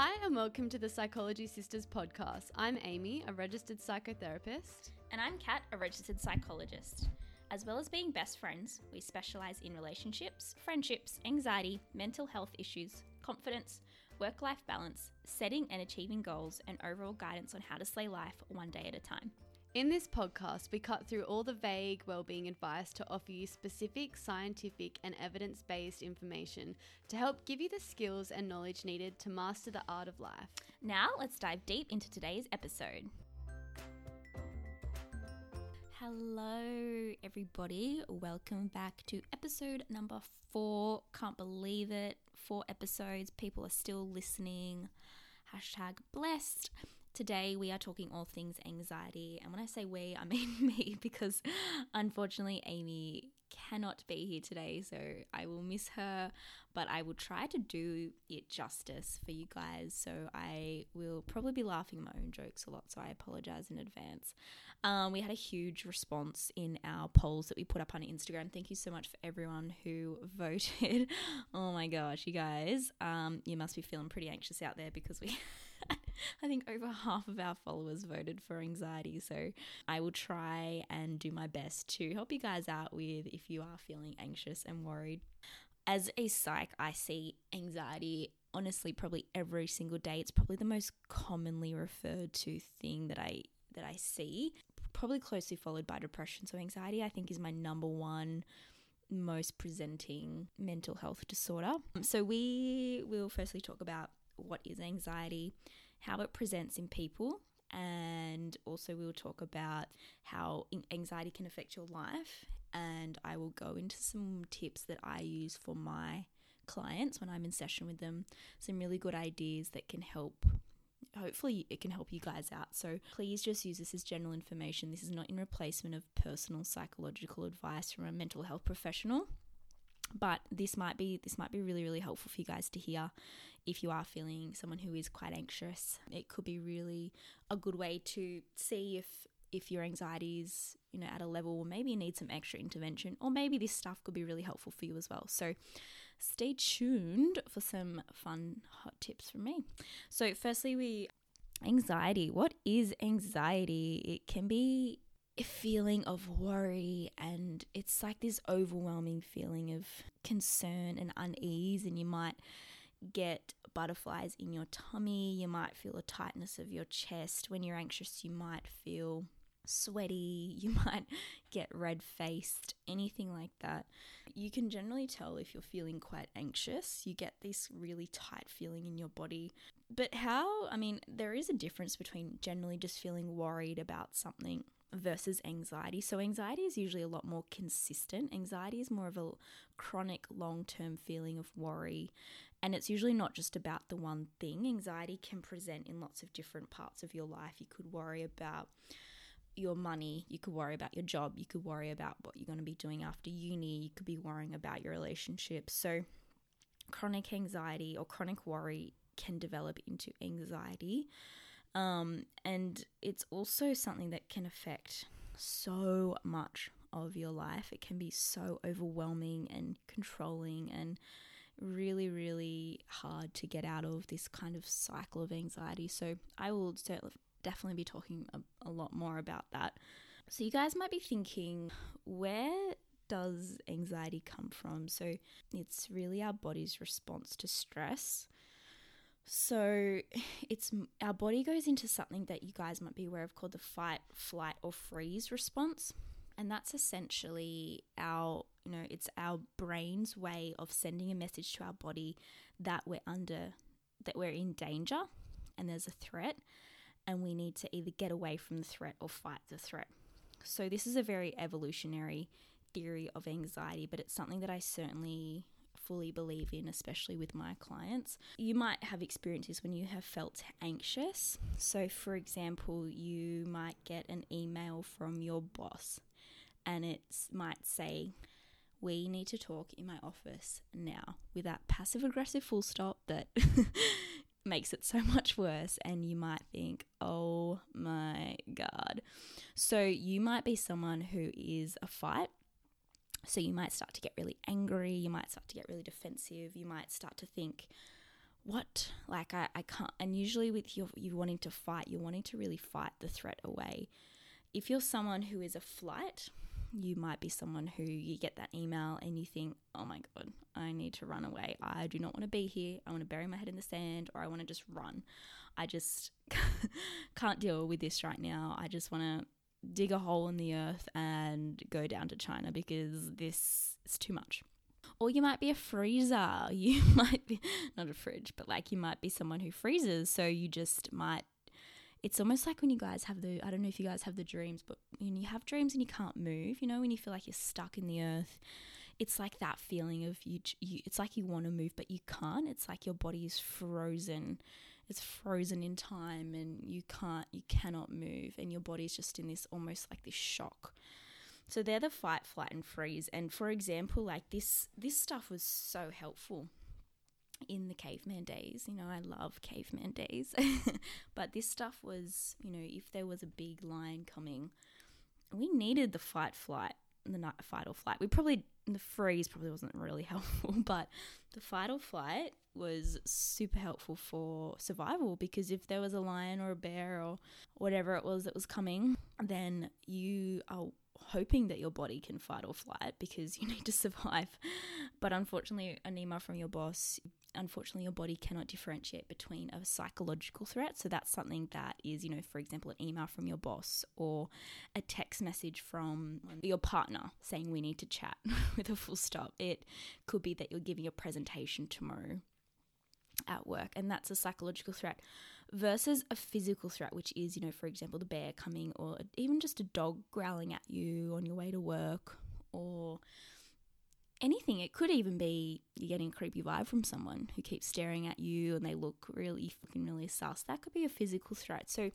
Hi, and welcome to the Psychology Sisters podcast. I'm Amy, a registered psychotherapist. And I'm Kat, a registered psychologist. As well as being best friends, we specialise in relationships, friendships, anxiety, mental health issues, confidence, work life balance, setting and achieving goals, and overall guidance on how to slay life one day at a time. In this podcast, we cut through all the vague well-being advice to offer you specific, scientific, and evidence-based information to help give you the skills and knowledge needed to master the art of life. Now, let's dive deep into today's episode. Hello, everybody. Welcome back to episode number four. Can't believe it. Four episodes. People are still listening. Hashtag blessed. Today, we are talking all things anxiety. And when I say we, I mean me because unfortunately, Amy cannot be here today. So I will miss her, but I will try to do it justice for you guys. So I will probably be laughing my own jokes a lot. So I apologize in advance. Um, we had a huge response in our polls that we put up on Instagram. Thank you so much for everyone who voted. oh my gosh, you guys, um, you must be feeling pretty anxious out there because we. I think over half of our followers voted for anxiety. So I will try and do my best to help you guys out with if you are feeling anxious and worried. As a psych, I see anxiety honestly probably every single day. It's probably the most commonly referred to thing that I that I see, probably closely followed by depression. So anxiety I think is my number one most presenting mental health disorder. So we will firstly talk about what is anxiety, how it presents in people, and also we'll talk about how anxiety can affect your life. And I will go into some tips that I use for my clients when I'm in session with them, some really good ideas that can help. Hopefully, it can help you guys out. So, please just use this as general information. This is not in replacement of personal psychological advice from a mental health professional but this might be this might be really really helpful for you guys to hear if you are feeling someone who is quite anxious it could be really a good way to see if if your anxiety is you know at a level where maybe you need some extra intervention or maybe this stuff could be really helpful for you as well. So stay tuned for some fun hot tips from me. So firstly we anxiety. What is anxiety? It can be a feeling of worry and it's like this overwhelming feeling of concern and unease and you might get butterflies in your tummy you might feel a tightness of your chest. When you're anxious you might feel sweaty you might get red faced anything like that. You can generally tell if you're feeling quite anxious. You get this really tight feeling in your body. But how i mean there is a difference between generally just feeling worried about something versus anxiety. So, anxiety is usually a lot more consistent. Anxiety is more of a chronic, long term feeling of worry. And it's usually not just about the one thing. Anxiety can present in lots of different parts of your life. You could worry about your money, you could worry about your job, you could worry about what you're going to be doing after uni, you could be worrying about your relationships. So, chronic anxiety or chronic worry can develop into anxiety. Um, and it's also something that can affect so much of your life. It can be so overwhelming and controlling and really, really hard to get out of this kind of cycle of anxiety. So, I will definitely be talking a, a lot more about that. So, you guys might be thinking, where does anxiety come from? So, it's really our body's response to stress. So it's our body goes into something that you guys might be aware of called the fight, flight, or freeze response. And that's essentially our, you know, it's our brain's way of sending a message to our body that we're under, that we're in danger and there's a threat and we need to either get away from the threat or fight the threat. So this is a very evolutionary theory of anxiety, but it's something that I certainly fully believe in, especially with my clients. You might have experiences when you have felt anxious. So, for example, you might get an email from your boss and it might say, we need to talk in my office now with that passive aggressive full stop that makes it so much worse and you might think oh my god so you might be someone who is a fight so you might start to get really angry, you might start to get really defensive, you might start to think, what? Like I, I can't and usually with you you wanting to fight you're wanting to really fight the threat away. If you're someone who is a flight you might be someone who you get that email and you think oh my god i need to run away. I do not want to be here. I want to bury my head in the sand or i want to just run. I just can't deal with this right now. I just want to dig a hole in the earth and go down to china because this is too much or you might be a freezer. You might be not a fridge, but like you might be someone who freezes. So you just might. It's almost like when you guys have the. I don't know if you guys have the dreams, but when you have dreams and you can't move, you know, when you feel like you're stuck in the earth, it's like that feeling of you. you it's like you want to move, but you can't. It's like your body is frozen. It's frozen in time, and you can't. You cannot move, and your body's just in this almost like this shock so they're the fight, flight, and freeze. And for example, like this, this stuff was so helpful in the caveman days. You know, I love caveman days, but this stuff was, you know, if there was a big lion coming, we needed the fight, flight, the night fight or flight. We probably the freeze probably wasn't really helpful, but the fight or flight was super helpful for survival because if there was a lion or a bear or whatever it was that was coming, then you are hoping that your body can fight or flight because you need to survive. But unfortunately, an email from your boss, unfortunately, your body cannot differentiate between a psychological threat. So that's something that is, you know, for example, an email from your boss or a text message from your partner saying we need to chat with a full stop. It could be that you're giving a presentation tomorrow at work, and that's a psychological threat versus a physical threat, which is, you know, for example, the bear coming or even just a dog growling at you on your way to work or anything. It could even be you're getting a creepy vibe from someone who keeps staring at you and they look really fucking really sus. That could be a physical threat. So,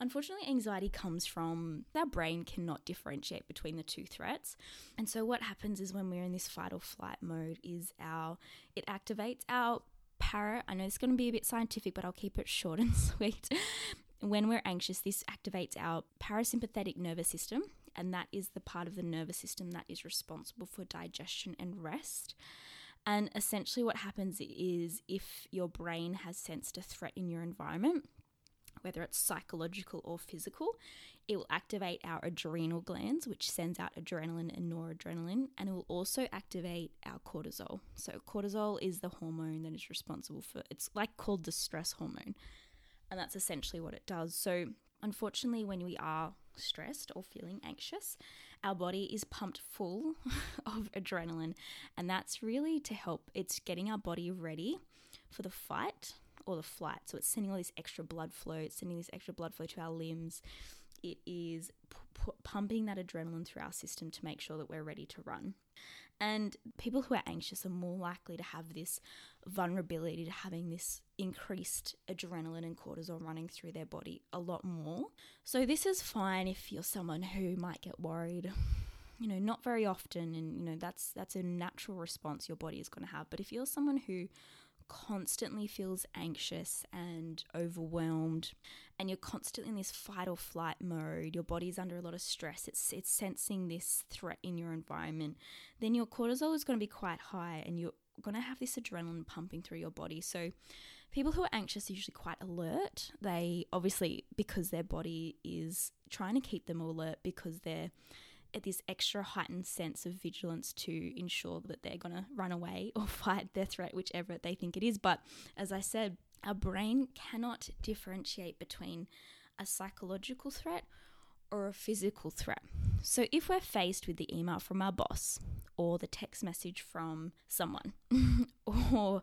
unfortunately, anxiety comes from our brain cannot differentiate between the two threats. And so, what happens is when we're in this fight or flight mode, is our it activates our para, I know it's going to be a bit scientific, but I'll keep it short and sweet. when we're anxious, this activates our parasympathetic nervous system, and that is the part of the nervous system that is responsible for digestion and rest. And essentially, what happens is if your brain has sensed a threat in your environment, whether it's psychological or physical, it will activate our adrenal glands, which sends out adrenaline and noradrenaline, and it will also activate our cortisol. So, cortisol is the hormone that is responsible for it's like called the stress hormone, and that's essentially what it does. So, unfortunately, when we are stressed or feeling anxious, our body is pumped full of adrenaline, and that's really to help. It's getting our body ready for the fight or the flight. So it's sending all this extra blood flow, it's sending this extra blood flow to our limbs. It is p- pumping that adrenaline through our system to make sure that we're ready to run. And people who are anxious are more likely to have this vulnerability to having this increased adrenaline and cortisol running through their body a lot more. So, this is fine if you're someone who might get worried you know not very often and you know that's that's a natural response your body is going to have but if you're someone who constantly feels anxious and overwhelmed and you're constantly in this fight or flight mode your body's under a lot of stress it's it's sensing this threat in your environment then your cortisol is going to be quite high and you're going to have this adrenaline pumping through your body. So people who are anxious are usually quite alert. They obviously because their body is trying to keep them alert because they're this extra heightened sense of vigilance to ensure that they're going to run away or fight their threat, whichever they think it is. But as I said, our brain cannot differentiate between a psychological threat or a physical threat. So if we're faced with the email from our boss, or the text message from someone, or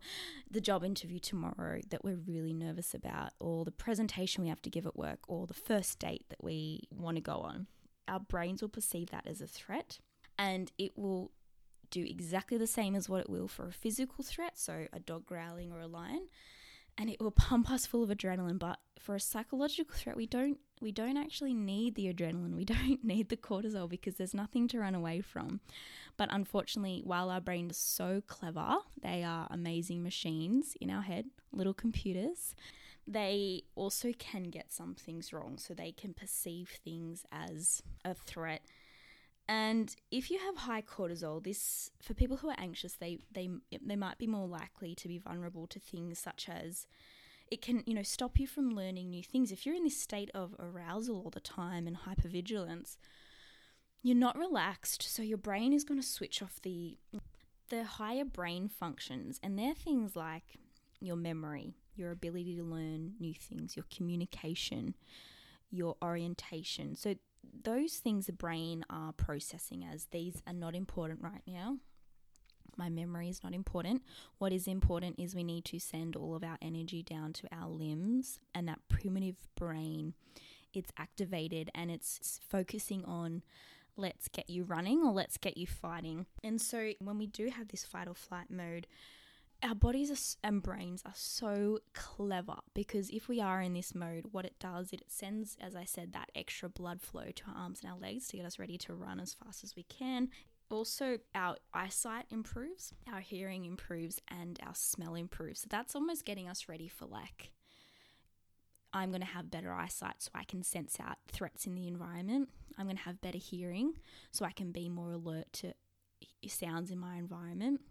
the job interview tomorrow that we're really nervous about, or the presentation we have to give at work, or the first date that we want to go on, our brains will perceive that as a threat and it will do exactly the same as what it will for a physical threat, so a dog growling or a lion, and it will pump us full of adrenaline. But for a psychological threat, we don't we don't actually need the adrenaline. We don't need the cortisol because there's nothing to run away from. But unfortunately, while our brain is so clever, they are amazing machines in our head, little computers they also can get some things wrong. So they can perceive things as a threat And if you have high cortisol, this for people who are anxious, they they they might be more likely to be vulnerable to things such as it can you know stop you from learning new things. If you're in this state of arousal all the time and hypervigilance, you're not relaxed, so your brain is going to switch off the the higher brain functions, and they're things like your memory, your ability to learn new things, your communication, your orientation. So those things the brain are processing as these are not important right now. My memory is not important. What is important is we need to send all of our energy down to our limbs and that primitive brain. It's activated and it's focusing on let's get you running or let's get you fighting. And so when we do have this fight or flight mode, our bodies are, and brains are so clever because if we are in this mode, what it does, it sends, as I said, that extra blood flow to our arms and our legs to get us ready to run as fast as we can. Also, our eyesight improves, our hearing improves, and our smell improves. So that's almost getting us ready for like, I'm going to have better eyesight so I can sense out threats in the environment. I'm going to have better hearing so I can be more alert to sounds in my environment.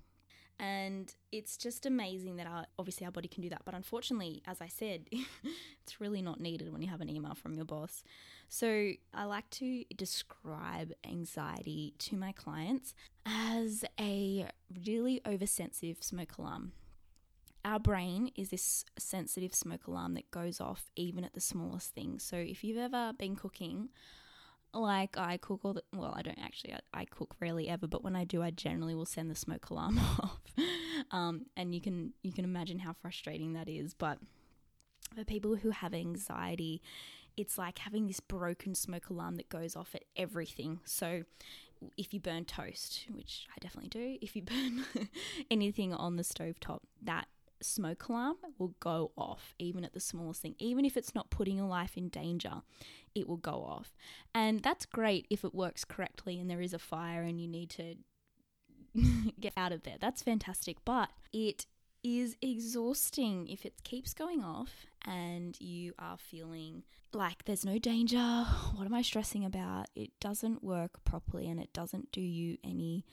And it's just amazing that our, obviously our body can do that. But unfortunately, as I said, it's really not needed when you have an email from your boss. So I like to describe anxiety to my clients as a really oversensitive smoke alarm. Our brain is this sensitive smoke alarm that goes off even at the smallest things. So if you've ever been cooking, like I cook all the well, I don't actually. I, I, cook rarely ever, but when I do, I generally will send the smoke alarm off. um, and you can you can imagine how frustrating that is. But for people who have anxiety, it's like having this broken smoke alarm that goes off at everything. So if you burn toast, which I definitely do, if you burn anything on the stove top, that smoke alarm will go off even at the smallest thing. Even if it's not putting your life in danger, it will go off. And that's great if it works correctly and there is a fire and you need to get out of there. That's fantastic. But it is exhausting if it keeps going off and you are feeling like there's no danger. What am I stressing about? It doesn't work properly and it doesn't do you any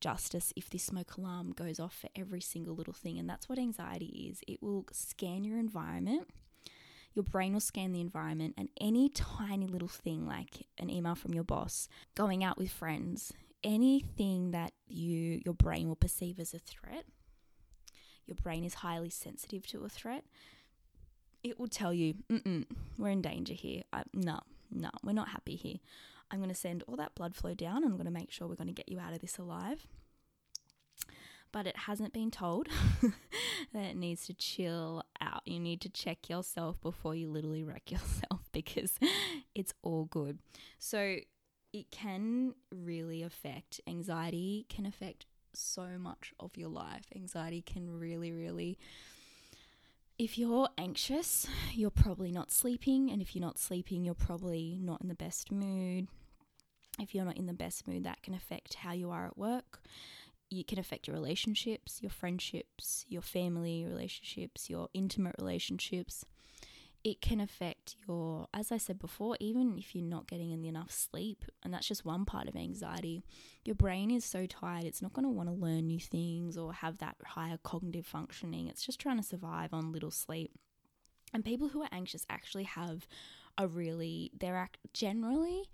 justice if this smoke alarm goes off for every single little thing. And that's what anxiety is it will scan your environment. Your brain will scan the environment, and any tiny little thing like an email from your boss, going out with friends, anything that you your brain will perceive as a threat, your brain is highly sensitive to a threat. It will tell you, we're in danger here. I, no, no, we're not happy here. I'm going to send all that blood flow down. I'm going to make sure we're going to get you out of this alive. But it hasn't been told that it needs to chill out. You need to check yourself before you literally wreck yourself because it's all good. So it can really affect anxiety, can affect so much of your life. Anxiety can really, really if you're anxious, you're probably not sleeping. And if you're not sleeping, you're probably not in the best mood if you're not in the best mood, that can affect how you are at work. It can affect your relationships, your friendships, your family relationships, your intimate relationships. It can affect your, as I said before, even if you're not getting enough sleep, and that's just one part of anxiety, your brain is so tired, it's not going to want to learn new things or have that higher cognitive functioning. It's just trying to survive on little sleep. And people who are anxious actually have a really, they're generally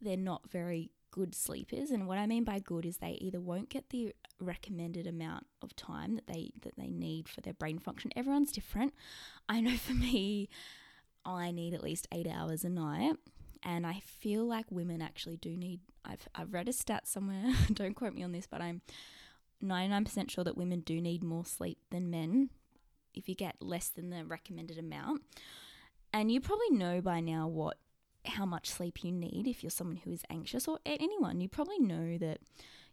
they're not very good sleepers and what I mean by good is they either won't get the recommended amount of time that they that they need for their brain function. Everyone's different. I know for me I need at least 8 hours a night and I feel like women actually do need I've I've read a stat somewhere, don't quote me on this, but I'm 99% sure that women do need more sleep than men if you get less than the recommended amount. And you probably know by now what how much sleep you need if you're someone who is anxious or anyone. You probably know that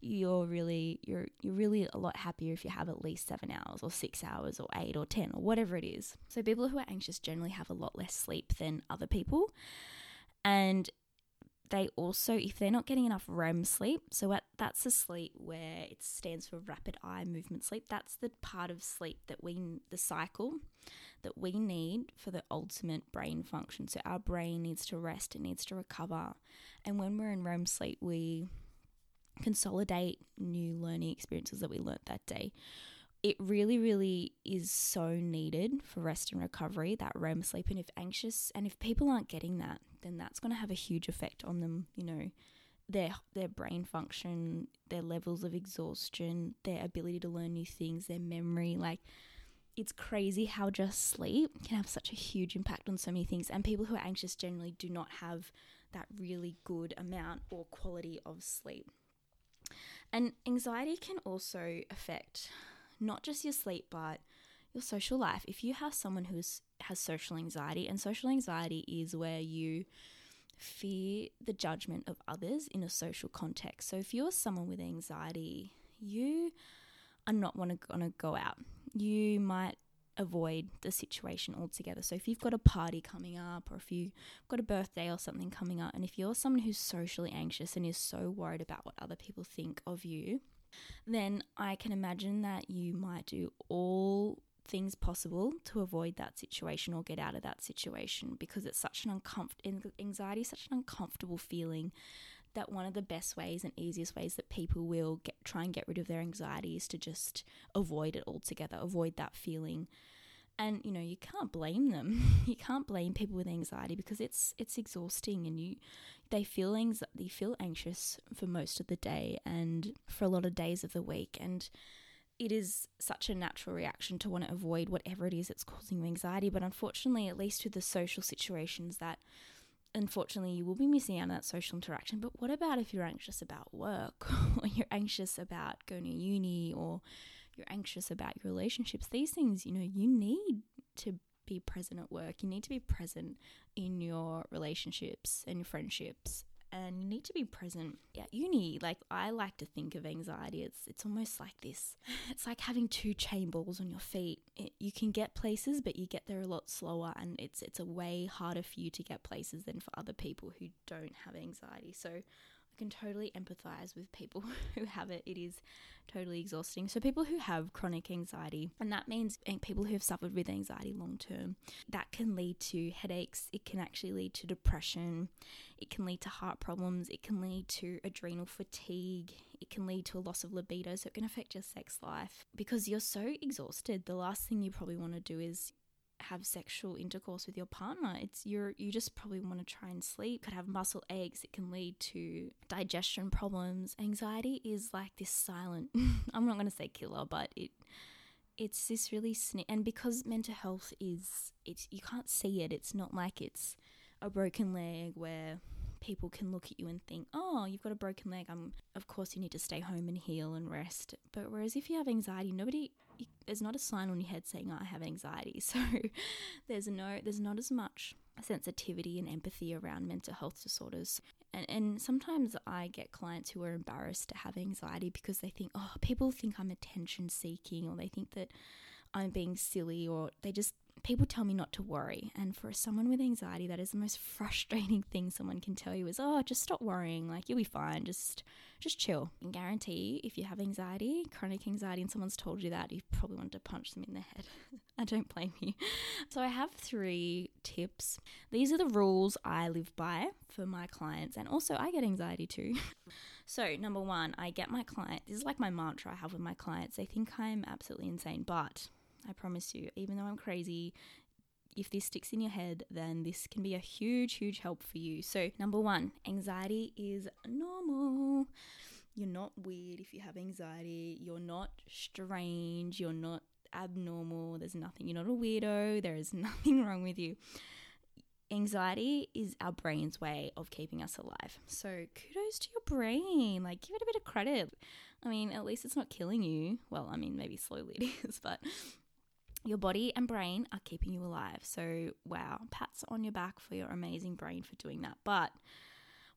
you're really you're you're really a lot happier if you have at least 7 hours or 6 hours or 8 or 10 or whatever it is. So people who are anxious generally have a lot less sleep than other people. And they also, if they're not getting enough REM sleep, so at, that's the sleep where it stands for rapid eye movement sleep. That's the part of sleep that we, the cycle that we need for the ultimate brain function. So our brain needs to rest, it needs to recover. And when we're in REM sleep, we consolidate new learning experiences that we learnt that day. It really, really is so needed for rest and recovery, that REM sleep. And if anxious and if people aren't getting that, then that's going to have a huge effect on them, you know, their their brain function, their levels of exhaustion, their ability to learn new things, their memory, like it's crazy how just sleep can have such a huge impact on so many things. And people who are anxious generally do not have that really good amount or quality of sleep. And anxiety can also affect not just your sleep, but your social life. If you have someone who has social anxiety, and social anxiety is where you fear the judgment of others in a social context. So if you're someone with anxiety, you are not want to gonna go out. You might avoid the situation altogether. So if you've got a party coming up or if you've got a birthday or something coming up and if you're someone who's socially anxious and is so worried about what other people think of you, then I can imagine that you might do all things possible to avoid that situation or get out of that situation because it's such an uncomfortable anxiety such an uncomfortable feeling that one of the best ways and easiest ways that people will get try and get rid of their anxiety is to just avoid it altogether, avoid that feeling. And you know, you can't blame them. you can't blame people with anxiety because it's it's exhausting and you they feel anxi- they feel anxious for most of the day and for a lot of days of the week and it is such a natural reaction to want to avoid whatever it is that's causing you anxiety. But unfortunately, at least with the social situations that unfortunately you will be missing out on that social interaction. But what about if you're anxious about work or you're anxious about going to uni or you're anxious about your relationships? These things, you know, you need to be present at work. You need to be present in your relationships and your friendships and you need to be present at uni. Like I like to think of anxiety. It's it's almost like this. It's like having two chain balls on your feet. It, you can get places, but you get there a lot slower, and it's it's a way harder for you to get places than for other people who don't have anxiety. So I can totally empathize with people who have it. It is totally exhausting. So, people who have chronic anxiety, and that means people who have suffered with anxiety long term, that can lead to headaches. It can actually lead to depression. It can lead to heart problems. It can lead to adrenal fatigue. It can lead to a loss of libido. So, it can affect your sex life because you're so exhausted. The last thing you probably want to do is have sexual intercourse with your partner. It's you're you just probably want to try and sleep. Could have muscle aches. It can lead to digestion problems. Anxiety is like this silent. I'm not going to say killer, but it it's this really sni- and because mental health is it's you can't see it. It's not like it's a broken leg where people can look at you and think, "Oh, you've got a broken leg. I'm of course you need to stay home and heal and rest." But whereas if you have anxiety, nobody there's not a sign on your head saying oh, I have anxiety. So there's no there's not as much sensitivity and empathy around mental health disorders. And, and sometimes I get clients who are embarrassed to have anxiety because they think, oh, people think I'm attention seeking or they think that I'm being silly or they just people tell me not to worry. And for someone with anxiety, that is the most frustrating thing someone can tell you is, "Oh, just stop worrying. Like you'll be fine. Just just chill." Can guarantee if you have anxiety, chronic anxiety and someone's told you that, you probably want to punch them in the head. I don't blame you. So I have 3 tips. These are the rules I live by for my clients and also I get anxiety too. So, number one, I get my client, this is like my mantra I have with my clients. They think I'm absolutely insane, but I promise you, even though I'm crazy, if this sticks in your head, then this can be a huge, huge help for you. So, number one, anxiety is normal. You're not weird if you have anxiety. You're not strange. You're not abnormal. There's nothing. You're not a weirdo. There is nothing wrong with you. Anxiety is our brain's way of keeping us alive. So, kudos to your brain. Like, give it a bit of credit. I mean, at least it's not killing you. Well, I mean, maybe slowly it is, but your body and brain are keeping you alive. So, wow, pats on your back for your amazing brain for doing that. But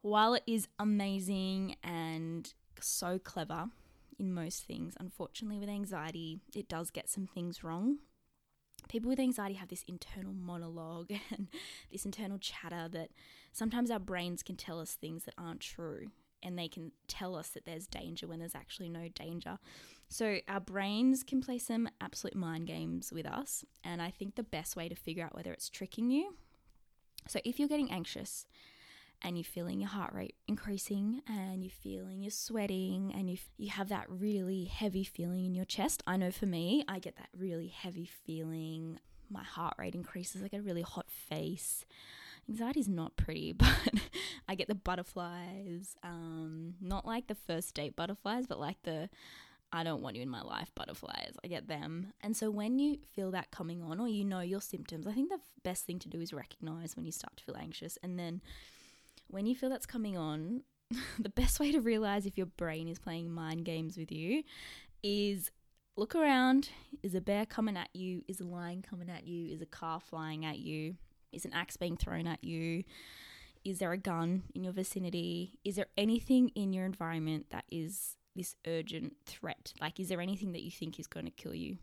while it is amazing and so clever in most things, unfortunately, with anxiety, it does get some things wrong. People with anxiety have this internal monologue and this internal chatter that sometimes our brains can tell us things that aren't true and they can tell us that there's danger when there's actually no danger. So our brains can play some absolute mind games with us, and I think the best way to figure out whether it's tricking you. So if you're getting anxious and you're feeling your heart rate increasing and you're feeling you're sweating and you you have that really heavy feeling in your chest. I know for me, I get that really heavy feeling. My heart rate increases, I get a really hot face. Anxiety is not pretty, but I get the butterflies. Um, not like the first date butterflies, but like the I don't want you in my life butterflies. I get them. And so when you feel that coming on or you know your symptoms, I think the best thing to do is recognize when you start to feel anxious. And then when you feel that's coming on, the best way to realize if your brain is playing mind games with you is look around. Is a bear coming at you? Is a lion coming at you? Is a car flying at you? Is an axe being thrown at you? Is there a gun in your vicinity? Is there anything in your environment that is this urgent threat? Like, is there anything that you think is going to kill you?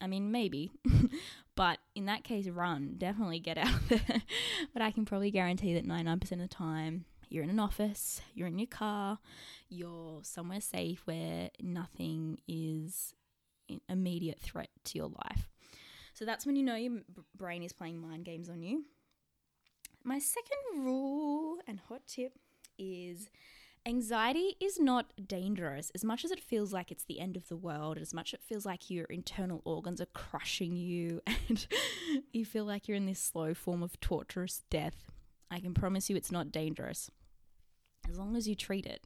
I mean, maybe, but in that case, run. Definitely get out there. but I can probably guarantee that 99% of the time, you're in an office, you're in your car, you're somewhere safe where nothing is an immediate threat to your life. So that's when you know your brain is playing mind games on you. My second rule and hot tip is Anxiety is not dangerous as much as it feels like it's the end of the world, as much as it feels like your internal organs are crushing you and you feel like you're in this slow form of torturous death. I can promise you it's not dangerous. As long as you treat it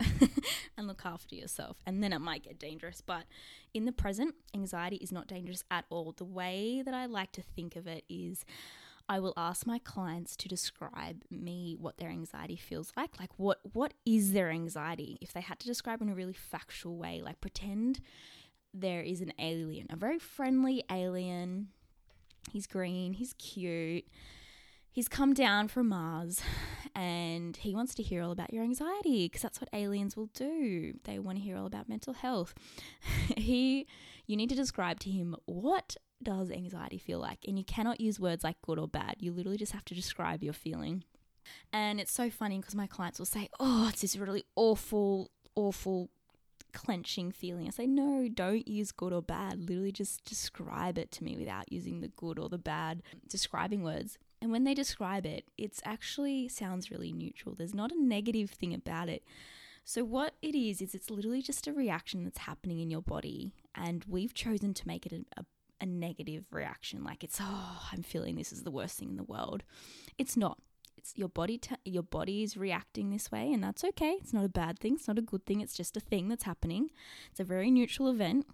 and look after yourself, and then it might get dangerous. But in the present, anxiety is not dangerous at all. The way that I like to think of it is I will ask my clients to describe me what their anxiety feels like. Like what what is their anxiety? If they had to describe in a really factual way, like pretend there is an alien, a very friendly alien. He's green, he's cute. He's come down from Mars and he wants to hear all about your anxiety because that's what aliens will do. They want to hear all about mental health. he you need to describe to him what does anxiety feel like? And you cannot use words like good or bad. You literally just have to describe your feeling. And it's so funny because my clients will say, Oh, it's this really awful, awful clenching feeling. I say, No, don't use good or bad. Literally just describe it to me without using the good or the bad describing words. And when they describe it, it's actually sounds really neutral. There's not a negative thing about it. So, what it is, is it's literally just a reaction that's happening in your body. And we've chosen to make it a, a a negative reaction like it's oh i'm feeling this is the worst thing in the world. It's not. It's your body your body is reacting this way and that's okay. It's not a bad thing. It's not a good thing. It's just a thing that's happening. It's a very neutral event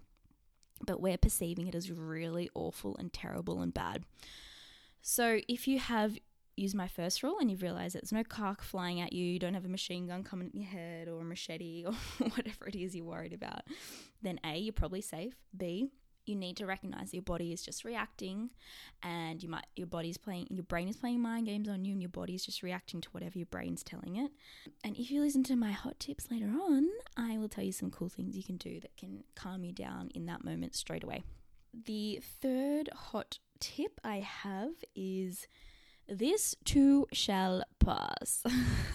but we're perceiving it as really awful and terrible and bad. So if you have used my first rule and you've realized there's no car flying at you, you don't have a machine gun coming at your head or a machete or whatever it is you're worried about, then A, you're probably safe. B, you need to recognize your body is just reacting and you might your body's playing your brain is playing mind games on you and your body is just reacting to whatever your brain's telling it. And if you listen to my hot tips later on i will tell you some cool things you can do that can calm you down in that moment straight away. The third hot tip i have is this too shall pass.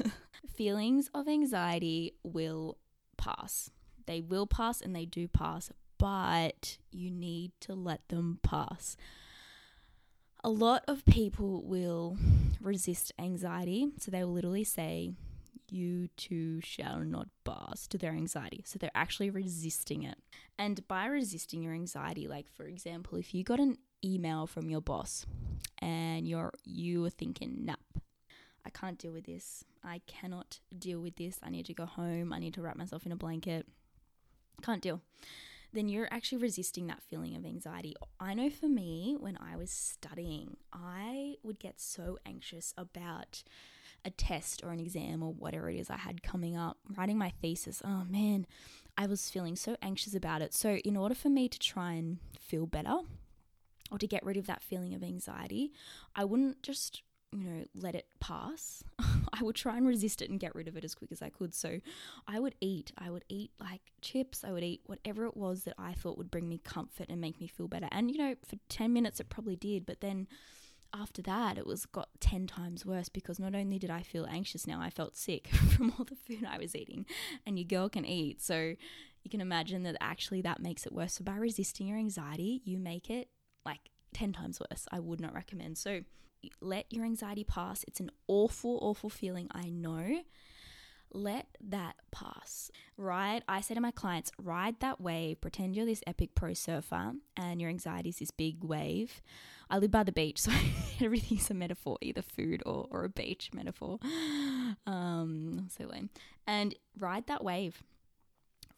Feelings of anxiety will pass. They will pass and they do pass but you need to let them pass. A lot of people will resist anxiety, so they will literally say, You too shall not pass to their anxiety. So they're actually resisting it. And by resisting your anxiety, like for example, if you got an email from your boss and you're you were thinking, nah, I can't deal with this. I cannot deal with this. I need to go home. I need to wrap myself in a blanket. Can't deal then you're actually resisting that feeling of anxiety. I know for me, when I was studying, I would get so anxious about a test or an exam or whatever it is I had coming up, writing my thesis. Oh man, I was feeling so anxious about it. So, in order for me to try and feel better, or to get rid of that feeling of anxiety, I wouldn't just you know, let it pass. I would try and resist it and get rid of it as quick as I could. So I would eat. I would eat like chips. I would eat whatever it was that I thought would bring me comfort and make me feel better. And, you know, for 10 minutes it probably did. But then after that, it was got 10 times worse because not only did I feel anxious now, I felt sick from all the food I was eating. And your girl can eat. So you can imagine that actually that makes it worse. So by resisting your anxiety, you make it like 10 times worse. I would not recommend. So let your anxiety pass. It's an awful, awful feeling, I know. Let that pass. right? I say to my clients, ride that wave, pretend you're this epic pro surfer and your anxiety is this big wave. I live by the beach, so everything's a metaphor, either food or, or a beach metaphor. Um, so lame. And ride that wave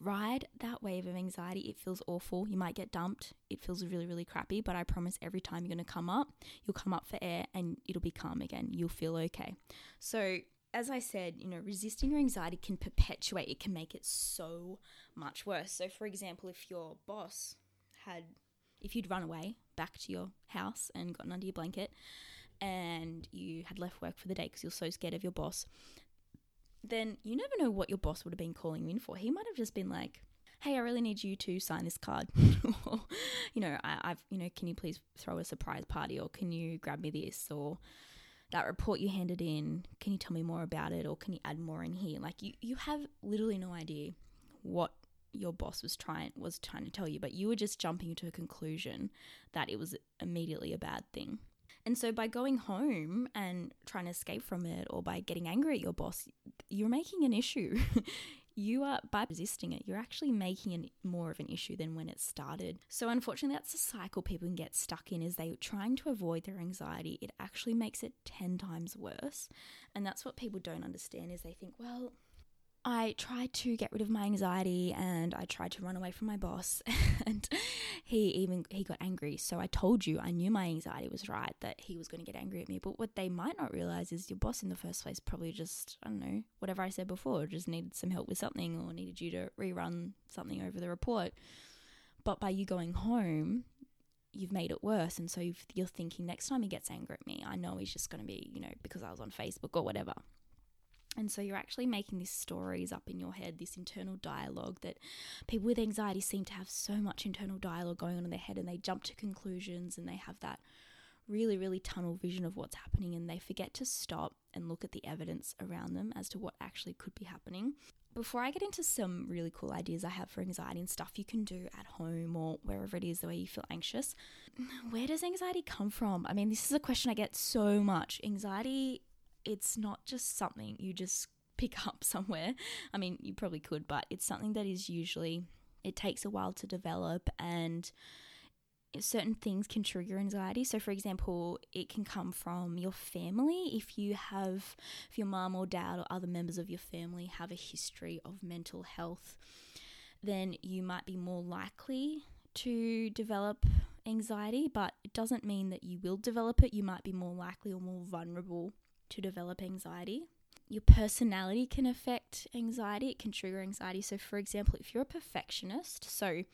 ride that wave of anxiety. It feels awful. You might get dumped. It feels really, really crappy. But I promise every time you're going to come up, you'll come up for air and it'll be calm again. You'll feel okay. So, as I said, you know, resisting your anxiety can perpetuate, it can make it so much worse. So, for example, if your boss had, if you'd run away back to your house and gotten under your blanket and you had left work for the day because you're so scared of your boss, then you never know what your boss would have been calling you in for. He might have just been like, hey, I really need you to sign this card. or, you know, I, have you know, can you please throw a surprise party or can you grab me this or that report you handed in, can you tell me more about it or can you add more in here? Like you, you have literally no idea what your boss was trying was trying to tell you, but you were just jumping to a conclusion that it was immediately a bad thing. And so by going home and trying to escape from it or by getting angry at your boss, you're making an issue. you are by resisting it, you're actually making it more of an issue than when it started. So unfortunately, that's a cycle people can get stuck in is they trying to avoid their anxiety. It actually makes it 10 times worse. And that's what people don't understand is they think, well, I tried to get rid of my anxiety and I tried to run away from my boss and he even he got angry. So I told you I knew my anxiety was right that he was going to get angry at me. But what they might not realize is your boss in the first place probably just I don't know, whatever I said before, just needed some help with something or needed you to rerun something over the report. But by you going home, you've made it worse and so you're thinking next time he gets angry at me, I know he's just going to be, you know, because I was on Facebook or whatever. And so you're actually making these stories up in your head, this internal dialogue that people with anxiety seem to have so much internal dialogue going on in their head and they jump to conclusions and they have that really, really tunnel vision of what's happening and they forget to stop and look at the evidence around them as to what actually could be happening. Before I get into some really cool ideas I have for anxiety and stuff you can do at home or wherever it is the way you feel anxious, where does anxiety come from? I mean, this is a question I get so much. Anxiety it's not just something you just pick up somewhere. I mean, you probably could, but it's something that is usually, it takes a while to develop and certain things can trigger anxiety. So, for example, it can come from your family. If you have, if your mum or dad or other members of your family have a history of mental health, then you might be more likely to develop anxiety, but it doesn't mean that you will develop it. You might be more likely or more vulnerable to develop anxiety. Your personality can affect anxiety, it can trigger anxiety. So, for example, if you're a perfectionist, so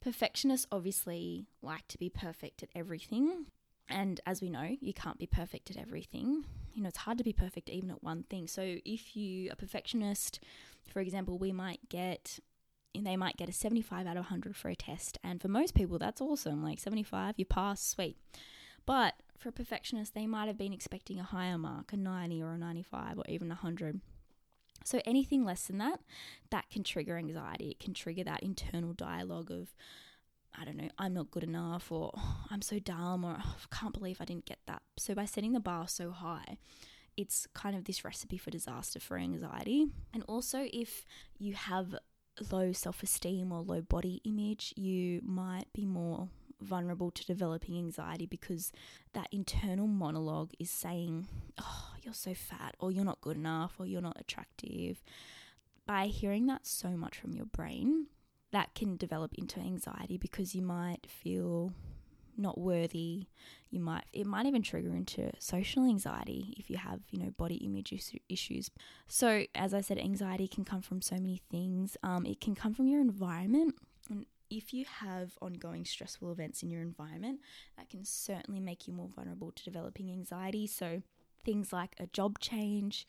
perfectionists obviously like to be perfect at everything. And as we know, you can't be perfect at everything. You know, it's hard to be perfect even at one thing. So, if you are a perfectionist, for example, we might get they might get a 75 out of 100 for a test. And for most people, that's awesome. Like 75, you pass, sweet. But for a perfectionist, they might have been expecting a higher mark, a 90 or a 95 or even a 100. So anything less than that, that can trigger anxiety. It can trigger that internal dialogue of, I don't know, I'm not good enough, or oh, I'm so dumb, or oh, I can't believe I didn't get that. So by setting the bar so high, it's kind of this recipe for disaster for anxiety. And also, if you have low self esteem or low body image, you might be more vulnerable to developing anxiety because that internal monologue is saying, Oh, you're so fat, or you're not good enough, or you're not attractive. By hearing that so much from your brain, that can develop into anxiety because you might feel not worthy. You might it might even trigger into social anxiety if you have you know body image issues. So as i said anxiety can come from so many things. Um, it can come from your environment if you have ongoing stressful events in your environment, that can certainly make you more vulnerable to developing anxiety. So, things like a job change,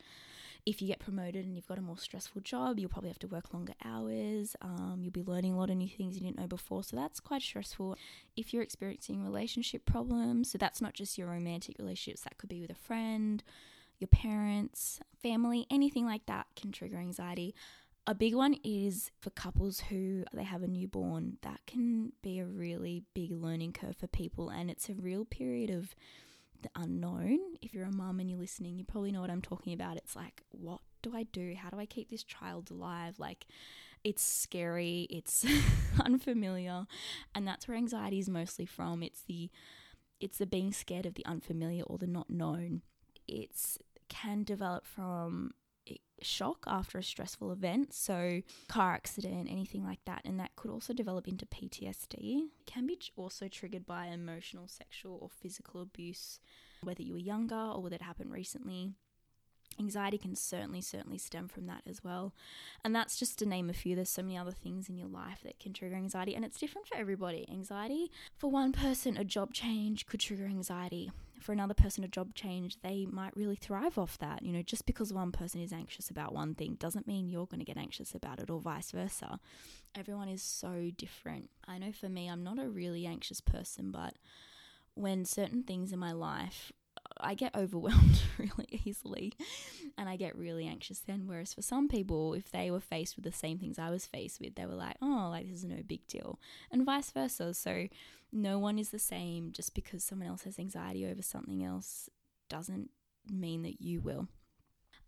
if you get promoted and you've got a more stressful job, you'll probably have to work longer hours. Um, you'll be learning a lot of new things you didn't know before. So that's quite stressful. If you're experiencing relationship problems, so that's not just your romantic relationships, that could be with a friend, your parents, family, anything like that can trigger anxiety. A big one is for couples who they have a newborn. That can be a really big learning curve for people, and it's a real period of the unknown. If you're a mum and you're listening, you probably know what I'm talking about. It's like, what do I do? How do I keep this child alive? Like, it's scary, it's unfamiliar, and that's where anxiety is mostly from. It's the it's the being scared of the unfamiliar or the not known. It's can develop from shock after a stressful event, so car accident, anything like that, and that could also develop into PTSD. It can be also triggered by emotional, sexual, or physical abuse, whether you were younger or whether it happened recently. Anxiety can certainly, certainly stem from that as well. And that's just to name a few. There's so many other things in your life that can trigger anxiety, and it's different for everybody. Anxiety, for one person, a job change could trigger anxiety. For another person, a job change, they might really thrive off that. You know, just because one person is anxious about one thing doesn't mean you're going to get anxious about it, or vice versa. Everyone is so different. I know for me, I'm not a really anxious person, but when certain things in my life I get overwhelmed really easily and I get really anxious then. Whereas for some people, if they were faced with the same things I was faced with, they were like, oh, like this is no big deal, and vice versa. So no one is the same just because someone else has anxiety over something else doesn't mean that you will.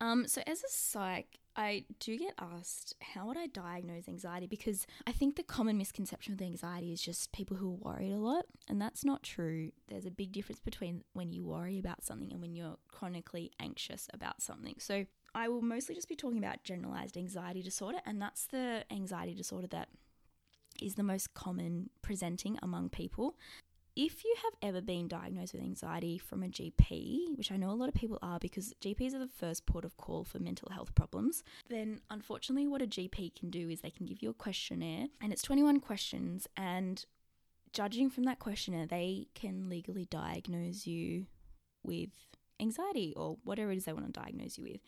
Um, so as a psych, I do get asked how would I diagnose anxiety because I think the common misconception with anxiety is just people who are worried a lot, and that's not true. There's a big difference between when you worry about something and when you're chronically anxious about something. So I will mostly just be talking about generalized anxiety disorder, and that's the anxiety disorder that is the most common presenting among people if you have ever been diagnosed with anxiety from a GP, which I know a lot of people are because GPs are the first port of call for mental health problems, then unfortunately, what a GP can do is they can give you a questionnaire and it's 21 questions. And judging from that questionnaire, they can legally diagnose you with anxiety or whatever it is they want to diagnose you with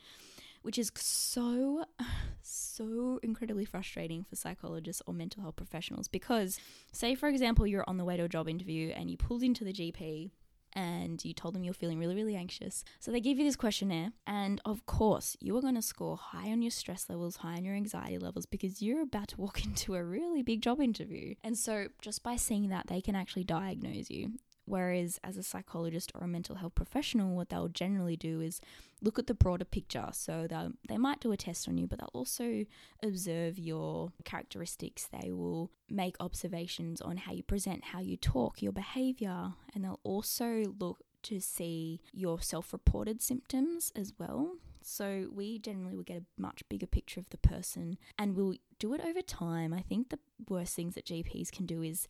which is so, so incredibly frustrating for psychologists or mental health professionals. Because, say, for example, you're on the way to a job interview and you pulled into the GP and you told them you're feeling really, really anxious. So they give you this questionnaire, and of course, you are going to score high on your stress levels, high on your anxiety levels, because you're about to walk into a really big job interview. And so, just by seeing that, they can actually diagnose you. Whereas, as a psychologist or a mental health professional, what they'll generally do is look at the broader picture. So they might do a test on you, but they'll also observe your characteristics. They will make observations on how you present, how you talk, your behavior, and they'll also look to see your self reported symptoms as well. So we generally will get a much bigger picture of the person and we'll do it over time. I think the worst things that GPs can do is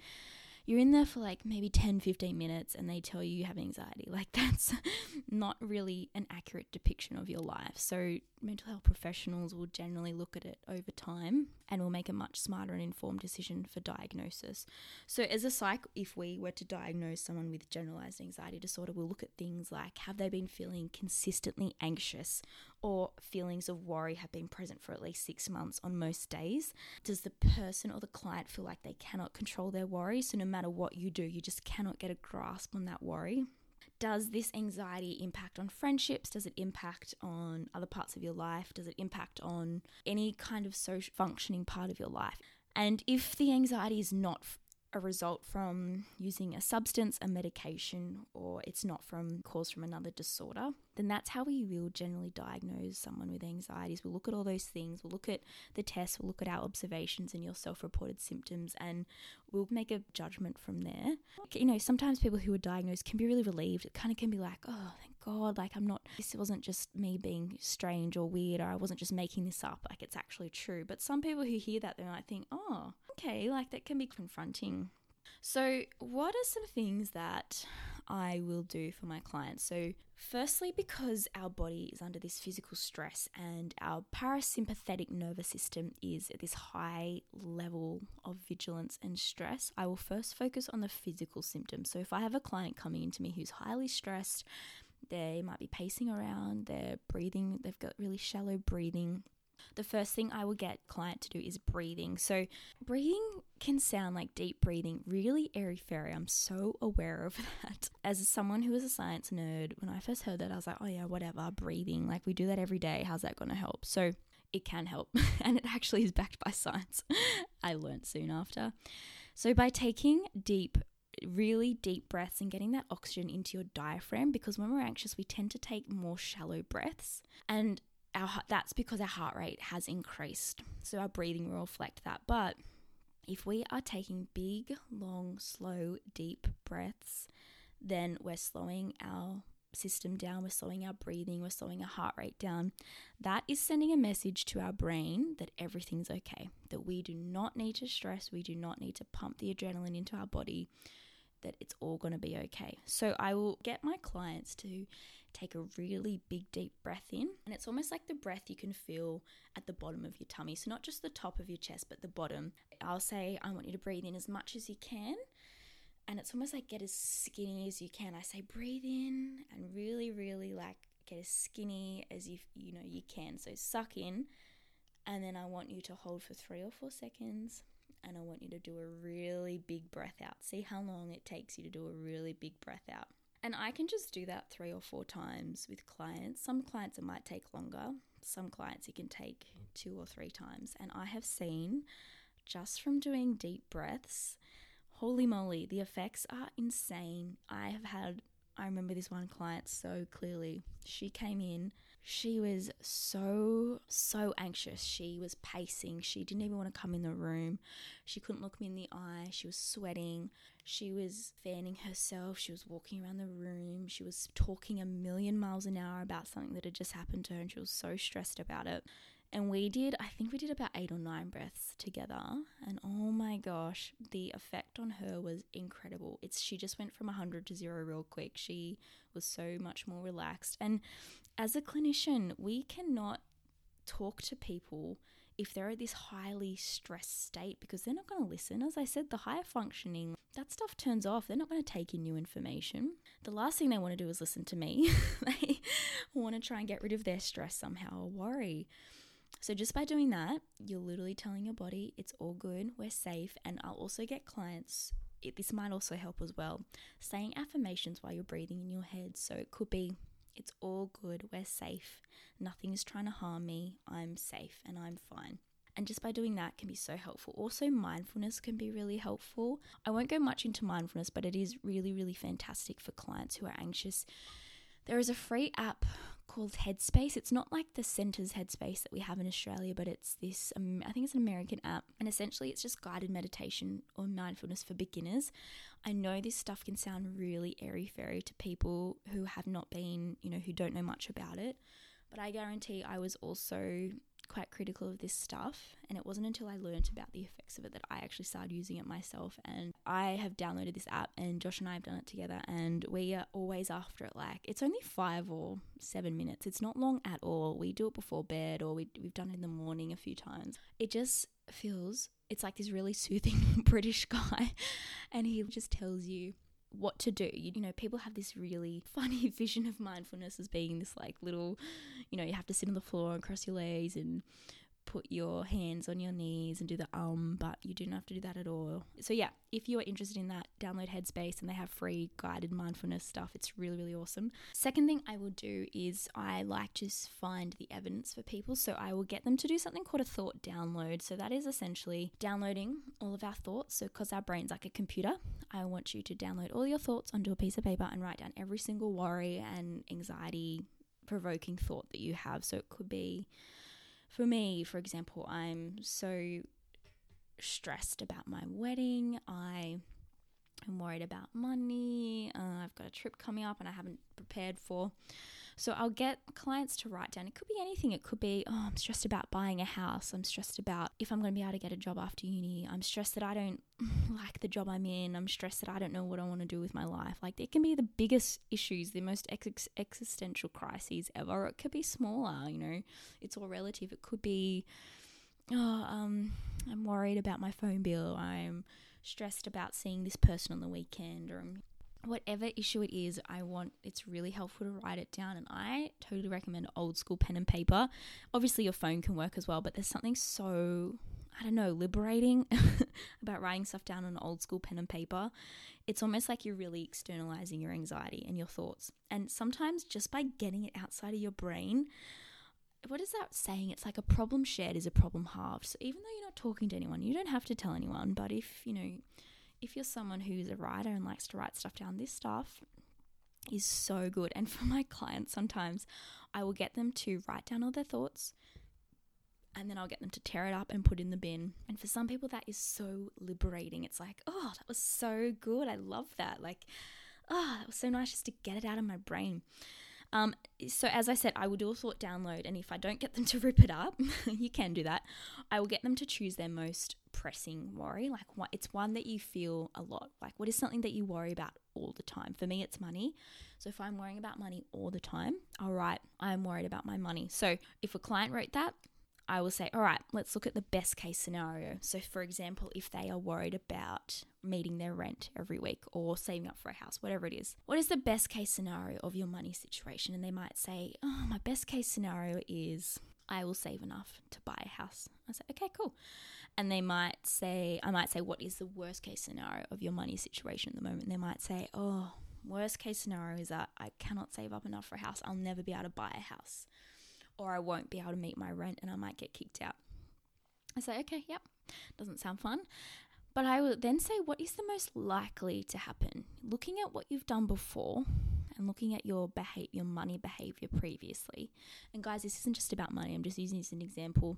you're in there for like maybe 10, 15 minutes and they tell you you have anxiety. Like, that's not really an accurate depiction of your life. So, mental health professionals will generally look at it over time and will make a much smarter and informed decision for diagnosis. So, as a psych, if we were to diagnose someone with generalized anxiety disorder, we'll look at things like have they been feeling consistently anxious or feelings of worry have been present for at least six months on most days? Does the person or the client feel like they cannot control their worry? So, no matter what you do, you just cannot get a grasp on that worry. Does this anxiety impact on friendships? Does it impact on other parts of your life? Does it impact on any kind of social functioning part of your life? And if the anxiety is not a result from using a substance, a medication, or it's not from caused from another disorder, then that's how we will generally diagnose someone with anxieties. We'll look at all those things, we'll look at the tests, we'll look at our observations and your self reported symptoms, and we'll make a judgment from there. You know, sometimes people who are diagnosed can be really relieved. It kind of can be like, oh, thank God, like I'm not, this wasn't just me being strange or weird, or I wasn't just making this up, like it's actually true. But some people who hear that, they might think, oh, okay, like that can be confronting. So, what are some things that I will do for my clients? So, firstly, because our body is under this physical stress and our parasympathetic nervous system is at this high level of vigilance and stress, I will first focus on the physical symptoms. So, if I have a client coming into me who's highly stressed, they might be pacing around, they're breathing, they've got really shallow breathing the first thing I will get client to do is breathing. So breathing can sound like deep breathing, really airy fairy. I'm so aware of that. As someone who is a science nerd, when I first heard that, I was like, oh yeah, whatever, breathing. Like we do that every day. How's that going to help? So it can help. and it actually is backed by science. I learned soon after. So, by taking deep, really deep breaths and getting that oxygen into your diaphragm, because when we're anxious, we tend to take more shallow breaths. And our, that's because our heart rate has increased. So, our breathing will reflect that. But if we are taking big, long, slow, deep breaths, then we're slowing our system down, we're slowing our breathing, we're slowing our heart rate down. That is sending a message to our brain that everything's okay, that we do not need to stress, we do not need to pump the adrenaline into our body, that it's all going to be okay. So I will get my clients to take a really big deep breath in and it's almost like the breath you can feel at the bottom of your tummy so not just the top of your chest but the bottom i'll say i want you to breathe in as much as you can and it's almost like get as skinny as you can. I say breathe in and really, really like get as skinny as you you know you can. So suck in, and then I want you to hold for three or four seconds, and I want you to do a really big breath out. See how long it takes you to do a really big breath out. And I can just do that three or four times with clients. Some clients it might take longer. Some clients it can take two or three times. And I have seen just from doing deep breaths holy moly, the effects are insane. I have had, I remember this one client so clearly. She came in, she was so, so anxious. She was pacing. She didn't even want to come in the room. She couldn't look me in the eye. She was sweating. She was fanning herself. She was walking around the room. She was talking a million miles an hour about something that had just happened to her, and she was so stressed about it. And we did, I think we did about eight or nine breaths together. And oh my gosh, the effect on her was incredible. It's she just went from 100 to zero real quick. She was so much more relaxed. And as a clinician, we cannot talk to people if they're at this highly stressed state because they're not going to listen. As I said, the higher functioning, that stuff turns off. They're not going to take in new information. The last thing they want to do is listen to me. they want to try and get rid of their stress somehow or worry. So, just by doing that, you're literally telling your body it's all good, we're safe. And I'll also get clients, it, this might also help as well, saying affirmations while you're breathing in your head. So, it could be, it's all good, we're safe, nothing is trying to harm me, I'm safe, and I'm fine. And just by doing that can be so helpful. Also, mindfulness can be really helpful. I won't go much into mindfulness, but it is really, really fantastic for clients who are anxious. There is a free app called Headspace. It's not like the Centers Headspace that we have in Australia, but it's this, um, I think it's an American app. And essentially, it's just guided meditation or mindfulness for beginners. I know this stuff can sound really airy fairy to people who have not been, you know, who don't know much about it. But I guarantee I was also quite critical of this stuff. And it wasn't until I learned about the effects of it that I actually started using it myself. And I have downloaded this app, and Josh and I have done it together. And we are always after it. Like, it's only five or seven minutes. It's not long at all. We do it before bed, or we, we've done it in the morning a few times. It just feels, it's like this really soothing British guy. And he just tells you what to do. You, you, know, people have this really funny vision of mindfulness as being this like little, you know, you have to sit on the floor and cross your legs and put your hands on your knees and do the um, but you don't have to do that at all. So yeah, if you are interested in that, download Headspace and they have free guided mindfulness stuff. It's really really awesome. Second thing I will do is I like to find the evidence for people, so I will get them to do something called a thought download. So that is essentially downloading all of our thoughts. So because our brain's like a computer, I want you to download all your thoughts onto a piece of paper and write down every single worry and anxiety provoking thought that you have. So it could be for me, for example, I'm so stressed about my wedding. I am worried about money. Uh, I've got a trip coming up and I haven't prepared for. So I'll get clients to write down. It could be anything. It could be, oh, I'm stressed about buying a house. I'm stressed about if I'm going to be able to get a job after uni. I'm stressed that I don't like the job I'm in. I'm stressed that I don't know what I want to do with my life. Like it can be the biggest issues, the most ex- existential crises ever. It could be smaller, you know. It's all relative. It could be, oh, um, I'm worried about my phone bill. I'm stressed about seeing this person on the weekend or I'm whatever issue it is, I want it's really helpful to write it down. And I totally recommend old school pen and paper. Obviously, your phone can work as well, but there's something so, I don't know, liberating about writing stuff down on old school pen and paper. It's almost like you're really externalizing your anxiety and your thoughts. And sometimes just by getting it outside of your brain, what is that saying? It's like a problem shared is a problem halved. So even though you're not talking to anyone, you don't have to tell anyone. But if, you know, if you're someone who's a writer and likes to write stuff down, this stuff is so good. And for my clients, sometimes I will get them to write down all their thoughts and then I'll get them to tear it up and put in the bin. And for some people, that is so liberating. It's like, oh, that was so good. I love that. Like, oh, that was so nice just to get it out of my brain. Um, so as I said, I will do a thought download, and if I don't get them to rip it up, you can do that. I will get them to choose their most pressing worry. Like what it's one that you feel a lot. Like what is something that you worry about all the time? For me, it's money. So if I'm worrying about money all the time, all right, I am worried about my money. So if a client wrote that, I will say, all right, let's look at the best case scenario. So, for example, if they are worried about meeting their rent every week or saving up for a house, whatever it is, what is the best case scenario of your money situation? And they might say, oh, my best case scenario is I will save enough to buy a house. I say, okay, cool. And they might say, I might say, what is the worst case scenario of your money situation at the moment? And they might say, oh, worst case scenario is that I cannot save up enough for a house. I'll never be able to buy a house or I won't be able to meet my rent and I might get kicked out. I say, okay, yep, doesn't sound fun. But I would then say, what is the most likely to happen? Looking at what you've done before and looking at your behavior, your money behavior previously. And guys, this isn't just about money. I'm just using this as an example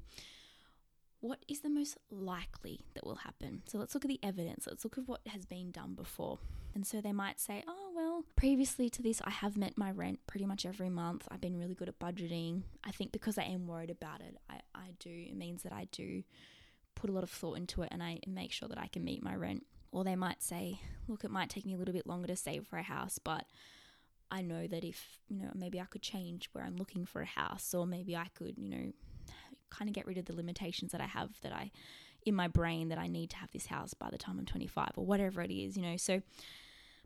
what is the most likely that will happen? So let's look at the evidence. Let's look at what has been done before. And so they might say, oh, well, previously to this, I have met my rent pretty much every month. I've been really good at budgeting. I think because I am worried about it, I, I do, it means that I do put a lot of thought into it and I make sure that I can meet my rent. Or they might say, look, it might take me a little bit longer to save for a house, but I know that if, you know, maybe I could change where I'm looking for a house, or maybe I could, you know, kind of get rid of the limitations that I have that I in my brain that I need to have this house by the time I'm 25 or whatever it is, you know. So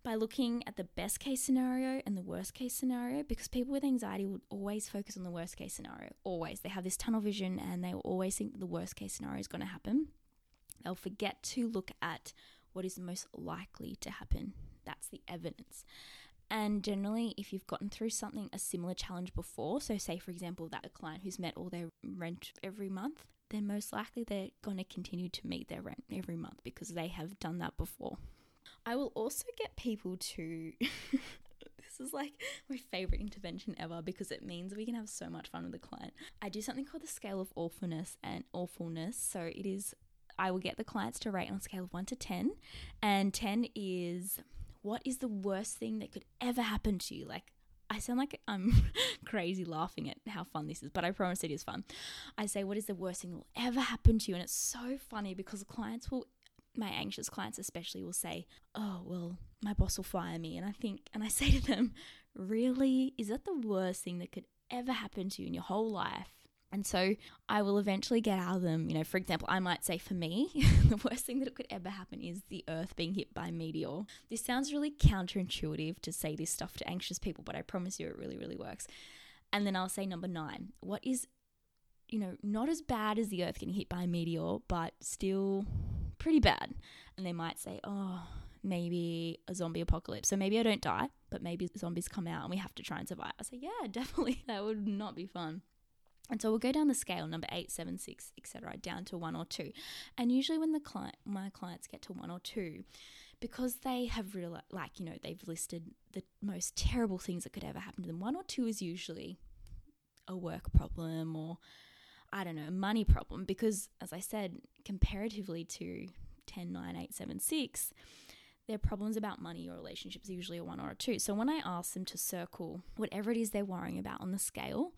by looking at the best case scenario and the worst case scenario, because people with anxiety will always focus on the worst case scenario. Always. They have this tunnel vision and they will always think that the worst case scenario is going to happen. They'll forget to look at what is most likely to happen. That's the evidence. And generally, if you've gotten through something, a similar challenge before, so say for example that a client who's met all their rent every month, then most likely they're going to continue to meet their rent every month because they have done that before. I will also get people to. this is like my favorite intervention ever because it means we can have so much fun with the client. I do something called the scale of awfulness and awfulness. So it is, I will get the clients to rate on a scale of 1 to 10, and 10 is what is the worst thing that could ever happen to you? Like, I sound like I'm crazy laughing at how fun this is, but I promise it is fun. I say, What is the worst thing that will ever happen to you? And it's so funny because clients will, my anxious clients especially, will say, Oh, well, my boss will fire me. And I think, and I say to them, Really? Is that the worst thing that could ever happen to you in your whole life? And so I will eventually get out of them. You know, for example, I might say for me, the worst thing that could ever happen is the earth being hit by a meteor. This sounds really counterintuitive to say this stuff to anxious people, but I promise you it really, really works. And then I'll say number nine, what is, you know, not as bad as the earth getting hit by a meteor, but still pretty bad. And they might say, oh, maybe a zombie apocalypse. So maybe I don't die, but maybe zombies come out and we have to try and survive. I say, yeah, definitely. That would not be fun. And so we'll go down the scale, number eight, seven, six, etc., down to one or two. And usually when the client, my clients get to one or two, because they have really, like, you know, they've listed the most terrible things that could ever happen to them. One or two is usually a work problem or, I don't know, money problem. Because, as I said, comparatively to 10, 9, 8, 7, 6, their problems about money or relationships are usually a one or a two. So when I ask them to circle whatever it is they're worrying about on the scale,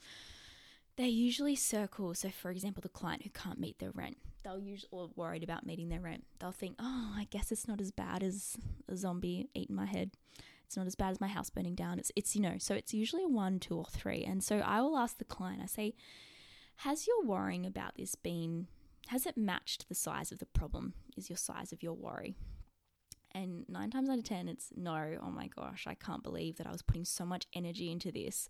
they usually circle. So, for example, the client who can't meet their rent, they'll usually or worried about meeting their rent. They'll think, oh, I guess it's not as bad as a zombie eating my head. It's not as bad as my house burning down. It's it's you know, so it's usually a one, two, or three. And so I will ask the client. I say, has your worrying about this been has it matched the size of the problem? Is your size of your worry? And nine times out of 10, it's no, oh my gosh, I can't believe that I was putting so much energy into this.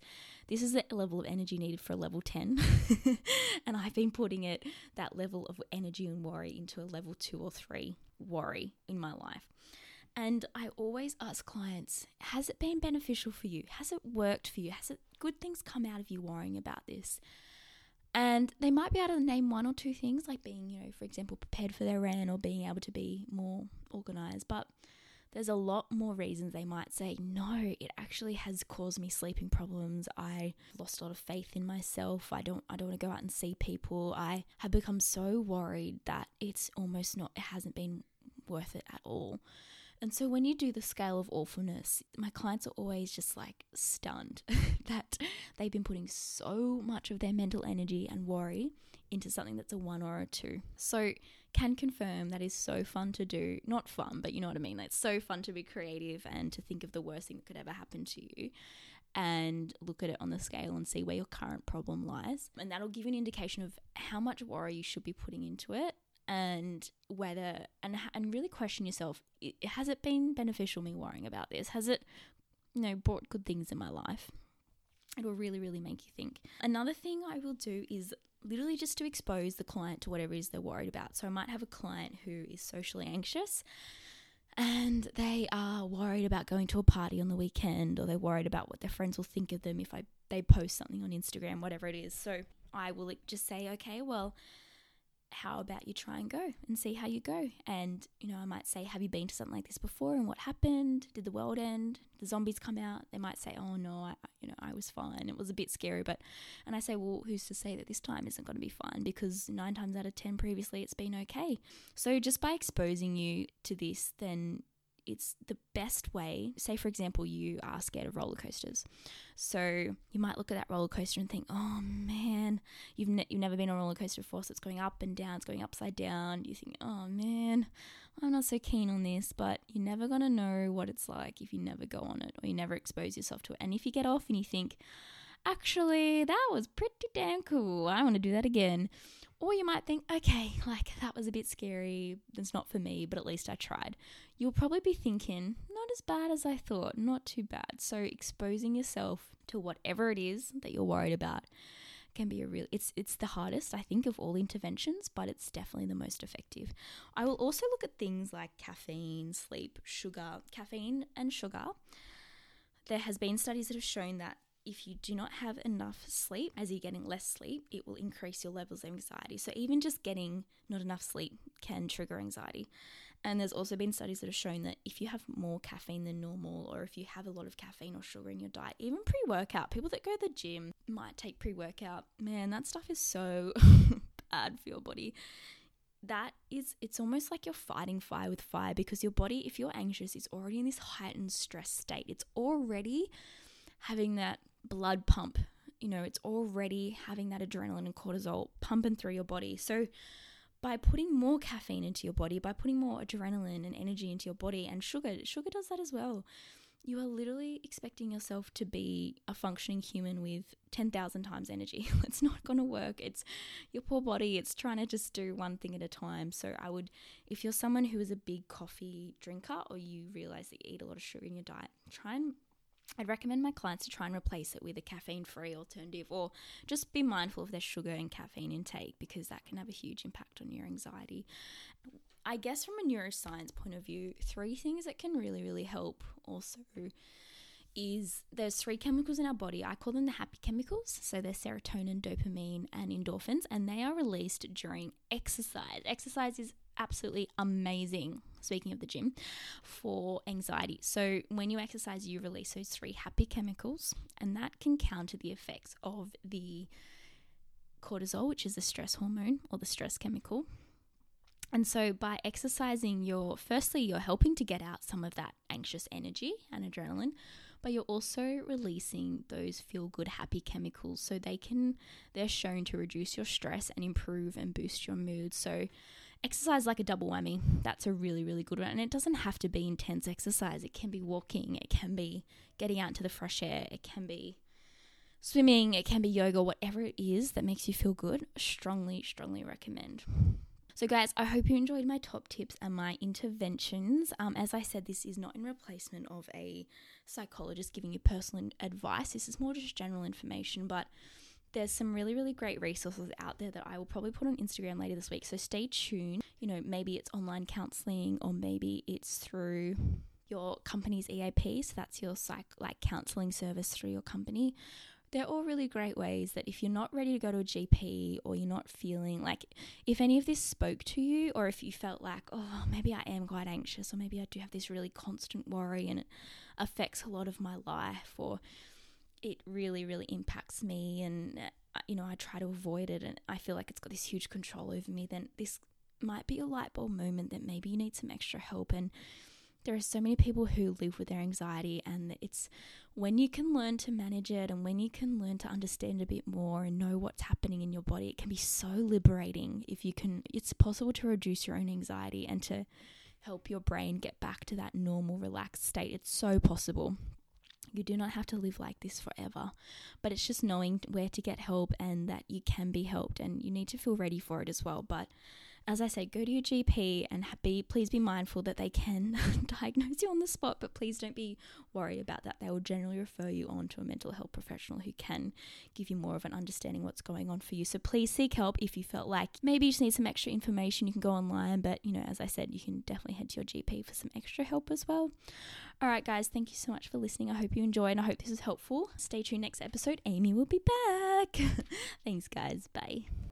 This is the level of energy needed for a level 10. and I've been putting it, that level of energy and worry, into a level two or three worry in my life. And I always ask clients, has it been beneficial for you? Has it worked for you? Has it good things come out of you worrying about this? And they might be able to name one or two things, like being, you know, for example, prepared for their rent or being able to be more organized. But there's a lot more reasons they might say, no, it actually has caused me sleeping problems. I lost a lot of faith in myself. I don't I don't want to go out and see people. I have become so worried that it's almost not it hasn't been worth it at all. And so when you do the scale of awfulness, my clients are always just like stunned that they've been putting so much of their mental energy and worry into something that's a one or a two. So can confirm that is so fun to do. Not fun, but you know what I mean. It's so fun to be creative and to think of the worst thing that could ever happen to you and look at it on the scale and see where your current problem lies. And that'll give you an indication of how much worry you should be putting into it and whether and and really question yourself has it been beneficial me worrying about this has it you know brought good things in my life it will really really make you think another thing i will do is literally just to expose the client to whatever it is they're worried about. So I might have a client who is socially anxious and they are worried about going to a party on the weekend or they're worried about what their friends will think of them if I they post something on Instagram, whatever it is. So I will just say, okay, well, how about you try and go and see how you go? And, you know, I might say, have you been to something like this before and what happened? Did the world end? The zombies come out? They might say, oh no, I, you know, I was fine. It was a bit scary, but, and I say, well, who's to say that this time isn't going to be fine? Because nine times out of 10 previously it's been okay. So just by exposing you to this, then it's the best way. Say, for example, you are scared of roller coasters. So you might look at that roller coaster and think, oh man, you've, ne- you've never been on a roller coaster before, so it's going up and down, it's going upside down. You think, oh man, I'm not so keen on this, but you're never going to know what it's like if you never go on it or you never expose yourself to it. And if you get off and you think, actually, that was pretty damn cool, I want to do that again or you might think, okay, like that was a bit scary. It's not for me, but at least I tried. You'll probably be thinking, not as bad as I thought, not too bad. So exposing yourself to whatever it is that you're worried about can be a real it's it's the hardest I think of all interventions, but it's definitely the most effective. I will also look at things like caffeine, sleep, sugar, caffeine and sugar. There has been studies that have shown that if you do not have enough sleep, as you're getting less sleep, it will increase your levels of anxiety. So, even just getting not enough sleep can trigger anxiety. And there's also been studies that have shown that if you have more caffeine than normal, or if you have a lot of caffeine or sugar in your diet, even pre workout, people that go to the gym might take pre workout. Man, that stuff is so bad for your body. That is, it's almost like you're fighting fire with fire because your body, if you're anxious, is already in this heightened stress state. It's already having that blood pump. You know, it's already having that adrenaline and cortisol pumping through your body. So, by putting more caffeine into your body, by putting more adrenaline and energy into your body, and sugar, sugar does that as well. You are literally expecting yourself to be a functioning human with 10,000 times energy. it's not going to work. It's your poor body, it's trying to just do one thing at a time. So, I would, if you're someone who is a big coffee drinker or you realize that you eat a lot of sugar in your diet, try and I'd recommend my clients to try and replace it with a caffeine free alternative or just be mindful of their sugar and caffeine intake because that can have a huge impact on your anxiety. I guess from a neuroscience point of view, three things that can really, really help also is there's three chemicals in our body. I call them the happy chemicals. So they're serotonin, dopamine, and endorphins, and they are released during exercise. Exercise is absolutely amazing, speaking of the gym, for anxiety. So, when you exercise, you release those three happy chemicals, and that can counter the effects of the cortisol, which is the stress hormone or the stress chemical. And so, by exercising, you're firstly, you're helping to get out some of that anxious energy and adrenaline, but you're also releasing those feel good, happy chemicals. So, they can, they're shown to reduce your stress and improve and boost your mood. So, exercise like a double whammy. That's a really, really good one. And it doesn't have to be intense exercise, it can be walking, it can be getting out into the fresh air, it can be swimming, it can be yoga, whatever it is that makes you feel good. Strongly, strongly recommend. So, guys, I hope you enjoyed my top tips and my interventions. Um, as I said, this is not in replacement of a psychologist giving you personal advice. This is more just general information, but there's some really, really great resources out there that I will probably put on Instagram later this week. So stay tuned. You know, maybe it's online counseling or maybe it's through your company's EAP. So that's your psych like counseling service through your company. they're all really great ways that if you're not ready to go to a GP or you're not feeling like if any of this spoke to you or if you felt like oh maybe I am quite anxious or maybe I do have this really constant worry and it affects a lot of my life or it really really impacts me and uh, you know I try to avoid it and I feel like it's got this huge control over me then this might be a light bulb moment that maybe you need some extra help and there are so many people who live with their anxiety, and it's when you can learn to manage it and when you can learn to understand a bit more and know what's happening in your body, it can be so liberating. If you can, it's possible to reduce your own anxiety and to help your brain get back to that normal, relaxed state. It's so possible. You do not have to live like this forever, but it's just knowing where to get help and that you can be helped, and you need to feel ready for it as well. But as I say, go to your GP and be please be mindful that they can diagnose you on the spot, but please don't be worried about that. They will generally refer you on to a mental health professional who can give you more of an understanding what's going on for you. So please seek help if you felt like maybe you just need some extra information. You can go online, but you know, as I said, you can definitely head to your GP for some extra help as well. All right, guys, thank you so much for listening. I hope you enjoyed and I hope this is helpful. Stay tuned next episode. Amy will be back. Thanks, guys. Bye.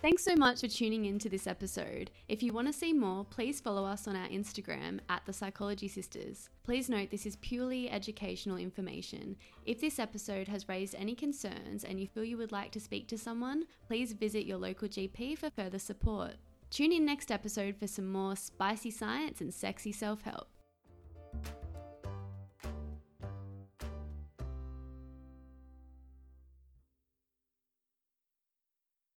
Thanks so much for tuning in to this episode. If you want to see more, please follow us on our Instagram at The Psychology Sisters. Please note this is purely educational information. If this episode has raised any concerns and you feel you would like to speak to someone, please visit your local GP for further support. Tune in next episode for some more spicy science and sexy self help.